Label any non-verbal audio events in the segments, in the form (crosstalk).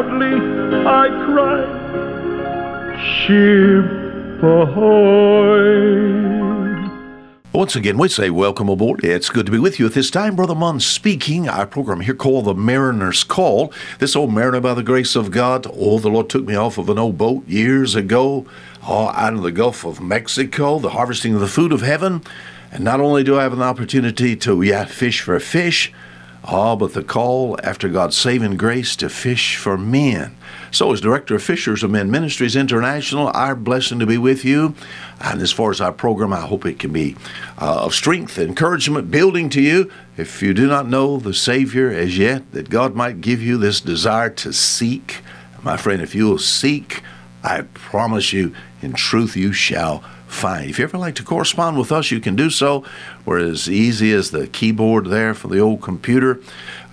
Loudly I Ship ahoy! Once again, we say welcome aboard. It's good to be with you at this time. Brother Munn speaking. Our program here called The Mariner's Call. This old mariner, by the grace of God, oh, the Lord took me off of an old boat years ago, oh, out of the Gulf of Mexico, the harvesting of the food of heaven. And not only do I have an opportunity to, yeah, fish for fish, oh, but the call after God's saving grace to fish for men. So, as Director of Fishers of Men Ministries International, our blessing to be with you. And as far as our program, I hope it can be uh, of strength, encouragement, building to you. If you do not know the Savior as yet, that God might give you this desire to seek. My friend, if you will seek, I promise you, in truth you shall find. If you ever like to correspond with us, you can do so. We're as easy as the keyboard there for the old computer.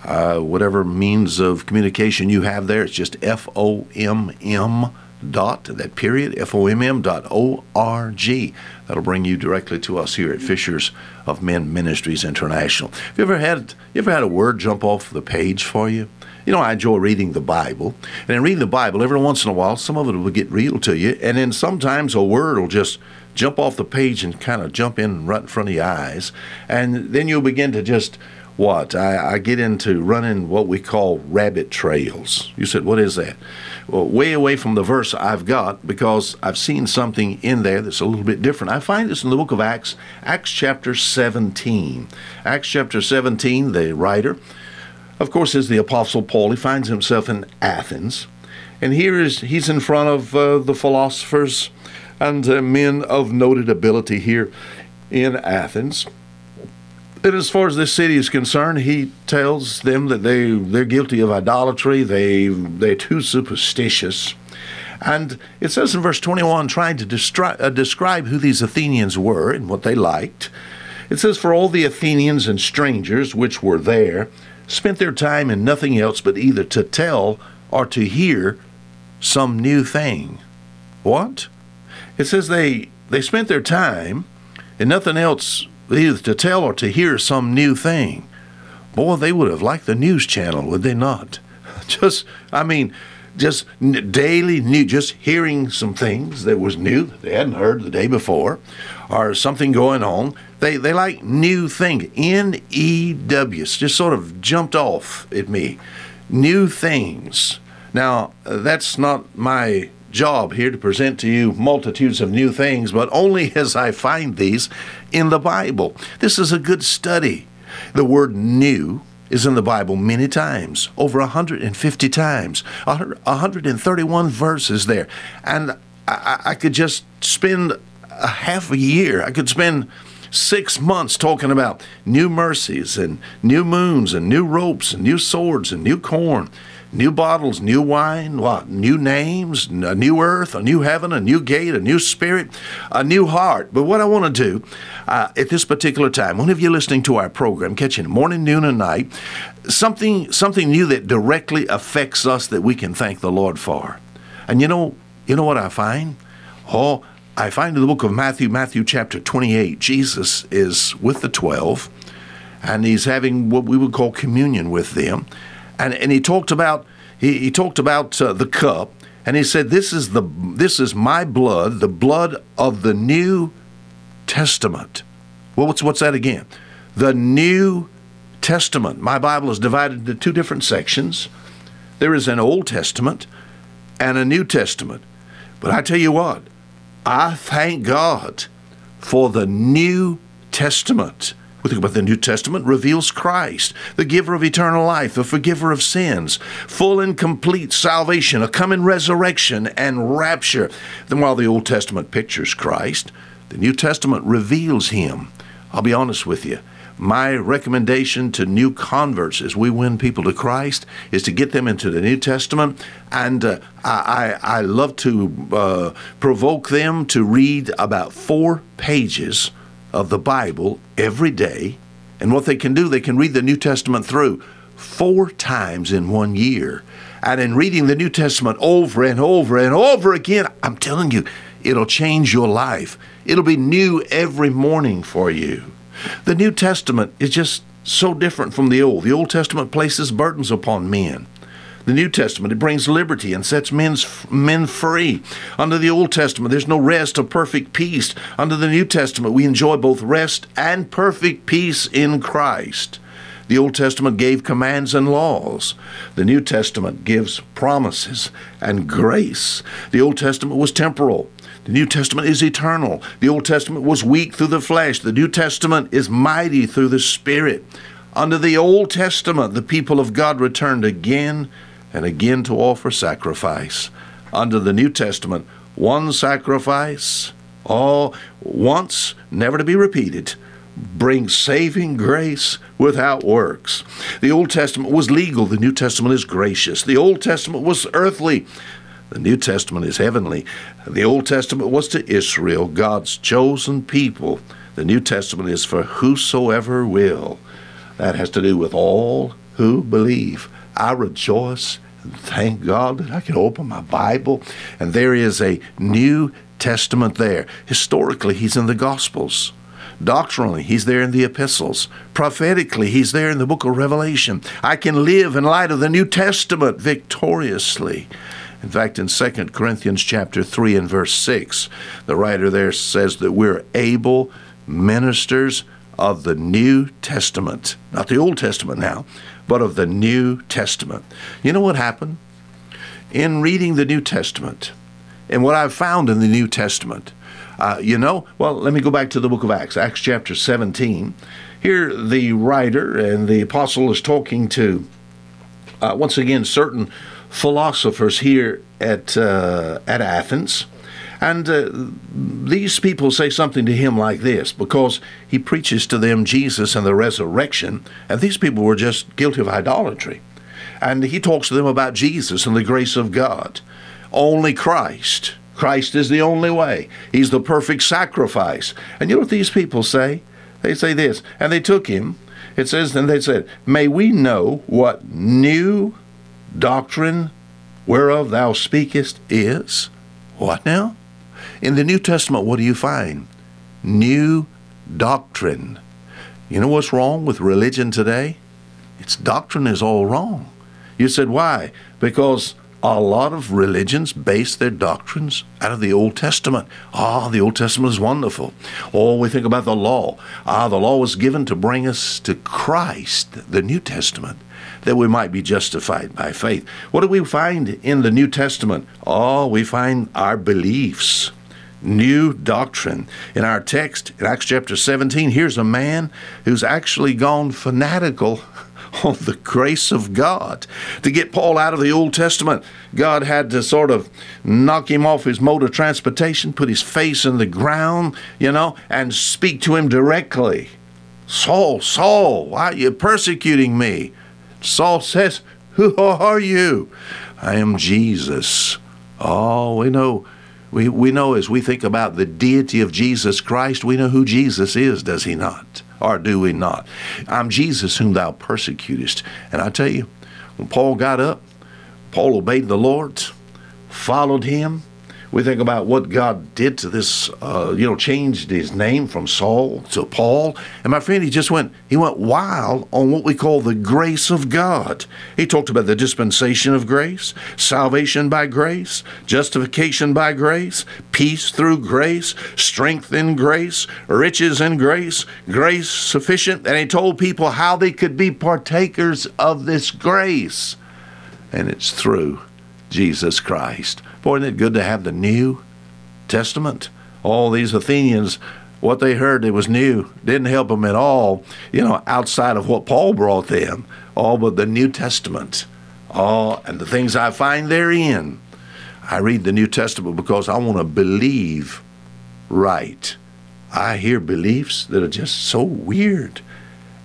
Uh, whatever means of communication you have there, it's just F O M M dot that period F O M M dot O R G. That'll bring you directly to us here at Fishers of Men Ministries International. Have you ever had you ever had a word jump off the page for you? You know, I enjoy reading the Bible. And in reading the Bible, every once in a while, some of it will get real to you. And then sometimes a word will just jump off the page and kind of jump in right in front of your eyes. And then you'll begin to just, what? I, I get into running what we call rabbit trails. You said, what is that? Well, way away from the verse I've got because I've seen something in there that's a little bit different. I find this in the book of Acts, Acts chapter 17. Acts chapter 17, the writer, of course, is the Apostle Paul. He finds himself in Athens. And here is he's in front of uh, the philosophers and uh, men of noted ability here in Athens. And as far as this city is concerned, he tells them that they they're guilty of idolatry. They they're too superstitious. And it says in verse 21, trying to destri- uh, describe who these Athenians were and what they liked, it says, For all the Athenians and strangers which were there spent their time in nothing else but either to tell or to hear some new thing. What? It says they, they spent their time in nothing else either to tell or to hear some new thing. Boy, they would have liked the news channel, would they not? (laughs) Just, I mean, just daily new, just hearing some things that was new that they hadn't heard the day before, or something going on. They they like new thing. N E W. Just sort of jumped off at me. New things. Now that's not my job here to present to you multitudes of new things, but only (laughs) as I find these in the Bible. This is a good study. The word new is in the Bible many times, over 150 times, 131 verses there. And I, I could just spend a half a year, I could spend six months talking about new mercies and new moons and new ropes and new swords and new corn new bottles, new wine, what? New names, a new earth, a new heaven, a new gate, a new spirit, a new heart. But what I want to do uh, at this particular time, one of you listening to our program, catching morning, noon, and night, something something new that directly affects us that we can thank the Lord for. And you know, you know what I find? Oh, I find in the book of Matthew, Matthew chapter 28, Jesus is with the 12 and he's having what we would call communion with them and and he talked about he, he talked about uh, the cup, and he said, "This is the this is my blood, the blood of the New Testament." Well, what's what's that again? The New Testament. My Bible is divided into two different sections. There is an Old Testament and a New Testament. But I tell you what, I thank God for the New Testament We think about the New Testament reveals Christ, the giver of eternal life, the forgiver of sins, full and complete salvation, a coming resurrection, and rapture. Then while the Old Testament pictures Christ, the New Testament reveals him. I'll be honest with you my recommendation to new converts as we win people to Christ is to get them into the New Testament. And uh, I, I, love to uh, provoke them to read about four pages of the Bible every day. And what they can do, they can read the New Testament through four times in one year. And in reading the New Testament over and over and over again, I'm telling you, it'll change your life. It'll be new every morning for you. The New Testament is just so different from the Old. The Old Testament places burdens upon men. The New Testament, it brings liberty and sets men's, men free. Under the Old Testament, there's no rest or perfect peace. Under the New Testament, we enjoy both rest and perfect peace in Christ. The Old Testament gave commands and laws. The New Testament gives promises and grace. The Old Testament was temporal. The New Testament is eternal. The Old Testament was weak through the flesh. The New Testament is mighty through the Spirit. Under the Old Testament, the people of God returned again and again to offer sacrifice. Under the New Testament, one sacrifice, all once, never to be repeated, brings saving grace without works. The Old Testament was legal, the New Testament is gracious. The Old Testament was earthly, the New Testament is heavenly. The Old Testament was to Israel, God's chosen people. The New Testament is for whosoever will. That has to do with all who believe. I rejoice and thank God that I can open my Bible and there is a New Testament there. Historically, He's in the Gospels. Doctrinally, he's there in the epistles. Prophetically, he's there in the book of Revelation. I can live in light of the New Testament victoriously. In fact, in 2 Corinthians chapter 3 and verse 6, the writer there says that we're able ministers of the New Testament, not the Old Testament now, but of the New Testament. You know what happened? In reading the New Testament, and what I've found in the New Testament, uh, you know, well, let me go back to the book of Acts, Acts chapter 17. Here, the writer and the apostle is talking to, uh, once again, certain philosophers here at, uh, at Athens. And uh, these people say something to him like this because he preaches to them Jesus and the resurrection, and these people were just guilty of idolatry. And he talks to them about Jesus and the grace of God. Only Christ. Christ is the only way. He's the perfect sacrifice. And you know what these people say? They say this, and they took him. It says, and they said, May we know what new doctrine whereof thou speakest is what now? In the New Testament, what do you find? New doctrine. You know what's wrong with religion today? Its doctrine is all wrong. You said, why? Because a lot of religions base their doctrines out of the Old Testament. Ah, the Old Testament is wonderful. Oh, we think about the law. Ah, the law was given to bring us to Christ, the New Testament that we might be justified by faith. What do we find in the New Testament? Oh, we find our beliefs, new doctrine. In our text, in Acts chapter 17, here's a man who's actually gone fanatical (laughs) on the grace of God. To get Paul out of the Old Testament, God had to sort of knock him off his mode of transportation, put his face in the ground, you know, and speak to him directly. Saul, Saul, why are you persecuting me? Saul says, Who are you? I am Jesus. Oh, we know. We, we know as we think about the deity of Jesus Christ, we know who Jesus is, does he not? Or do we not? I'm Jesus whom thou persecutest. And I tell you, when Paul got up, Paul obeyed the Lord, followed him, we think about what God did to this, uh, you know, changed his name from Saul to Paul. And my friend, he just went, he went wild on what we call the grace of God. He talked about the dispensation of grace, salvation by grace, justification by grace, peace through grace, strength in grace, riches in grace, grace sufficient. And he told people how they could be partakers of this grace. And it's through Jesus Christ. Boy, isn't it good to have the New Testament? All these Athenians what they heard that was new didn't help them at all, you know, outside of what Paul brought them, all but the New Testament, all and the things I find therein. I read the New Testament because I want to believe right. I hear beliefs that are just so weird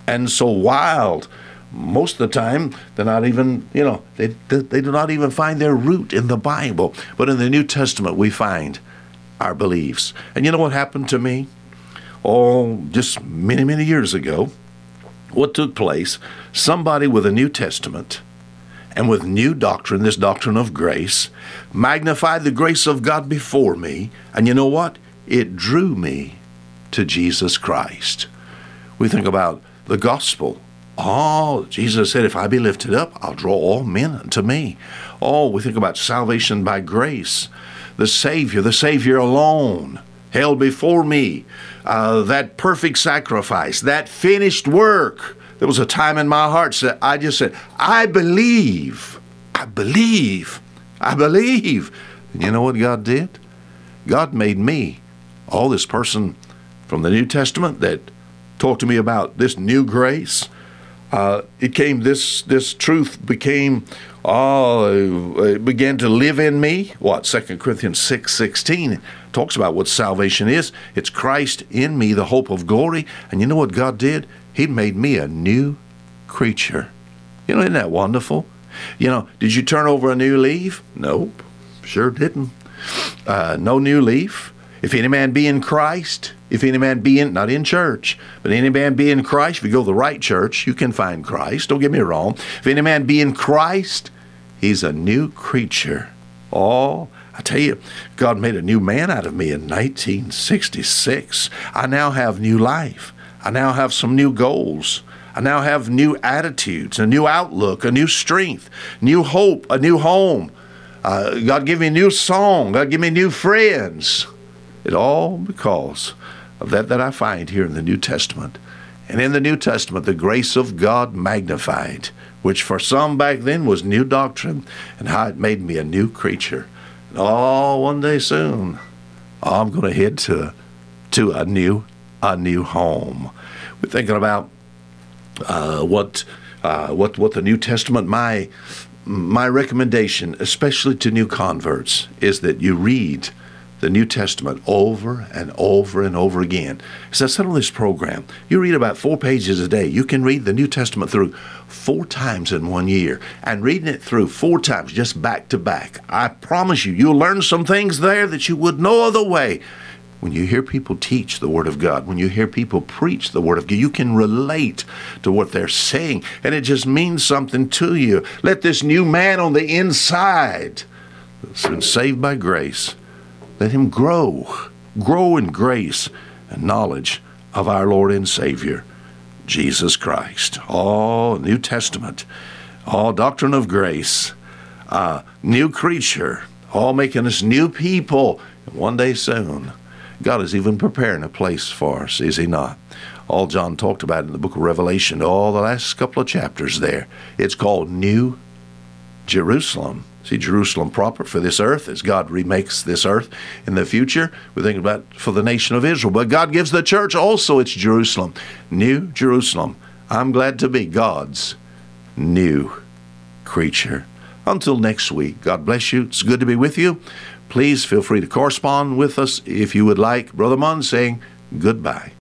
and so wild. Most of the time, they're not even, you know, they, they do not even find their root in the Bible. But in the New Testament, we find our beliefs. And you know what happened to me? oh, just many, many years ago, what took place, somebody with a New Testament and with new doctrine, this doctrine of grace, magnified the grace of God before me. And you know what? It drew me to Jesus Christ. We think about the gospel. Oh, Jesus said, if I be lifted up, I'll draw all men unto me. Oh, we think about salvation by grace. The Savior, the Savior alone held before me uh, that perfect sacrifice, that finished work. There was a time in my heart that I just said, I believe, I believe, I believe. And you know what God did? God made me, all this person from the New Testament that talked to me about this new grace. Uh, it came this this truth became oh it began to live in me what Second corinthians 6 16 talks about what salvation is. It's Christ in me, the hope of glory. And you know what God did? He made me a new creature. You know, isn't that wonderful? You know, did you turn over a new leaf? Nope, sure didn't. Uh, no new leaf. If any man be in Christ, if any man be in, not in church, but any man be in Christ, if you go to the right church, you can find Christ. Don't get me wrong. If any man be in Christ, he's a new creature. All I tell you, God made a new man out of me in 1966. I now have new life. I now have some new goals. I now have new attitudes, a new outlook, a new strength, new hope, a new home. Uh, God give me a new song. God give me new friends. It all because of that that I find here in the New Testament. And in the New Testament, the grace of God magnified, which for some back then was new doctrine, and how it made me a new creature. Oh, one day soon, I'm going to head to to a new a new home. We're thinking about uh, what uh, what what the New Testament. My my recommendation, especially to new converts, is that you read the New Testament over and over and over again. As I said on this program, you read about four pages a day. You can read the New Testament through four times in one year and reading it through four times just back to back. I promise you, you'll learn some things there that you would no other way. When you hear people teach the Word of God, when you hear people preach the Word of God, you can relate to what they're saying, and it just means something to you. Let this new man on the inside, that's been saved by grace, let him grow, grow in grace and knowledge of our Lord and Savior, Jesus Christ. All New Testament, all doctrine of grace, uh, new creature, all making us new people. And one day soon, God is even preparing a place for us, is He not? All John talked about in the book of Revelation, all the last couple of chapters there. It's called New Jerusalem. See, Jerusalem proper for this earth as God remakes this earth in the future. We're thinking about for the nation of Israel. But God gives the church also its Jerusalem, New Jerusalem. I'm glad to be God's new creature. Until next week, God bless you. It's good to be with you. Please feel free to correspond with us if you would like. Brother Munn saying goodbye.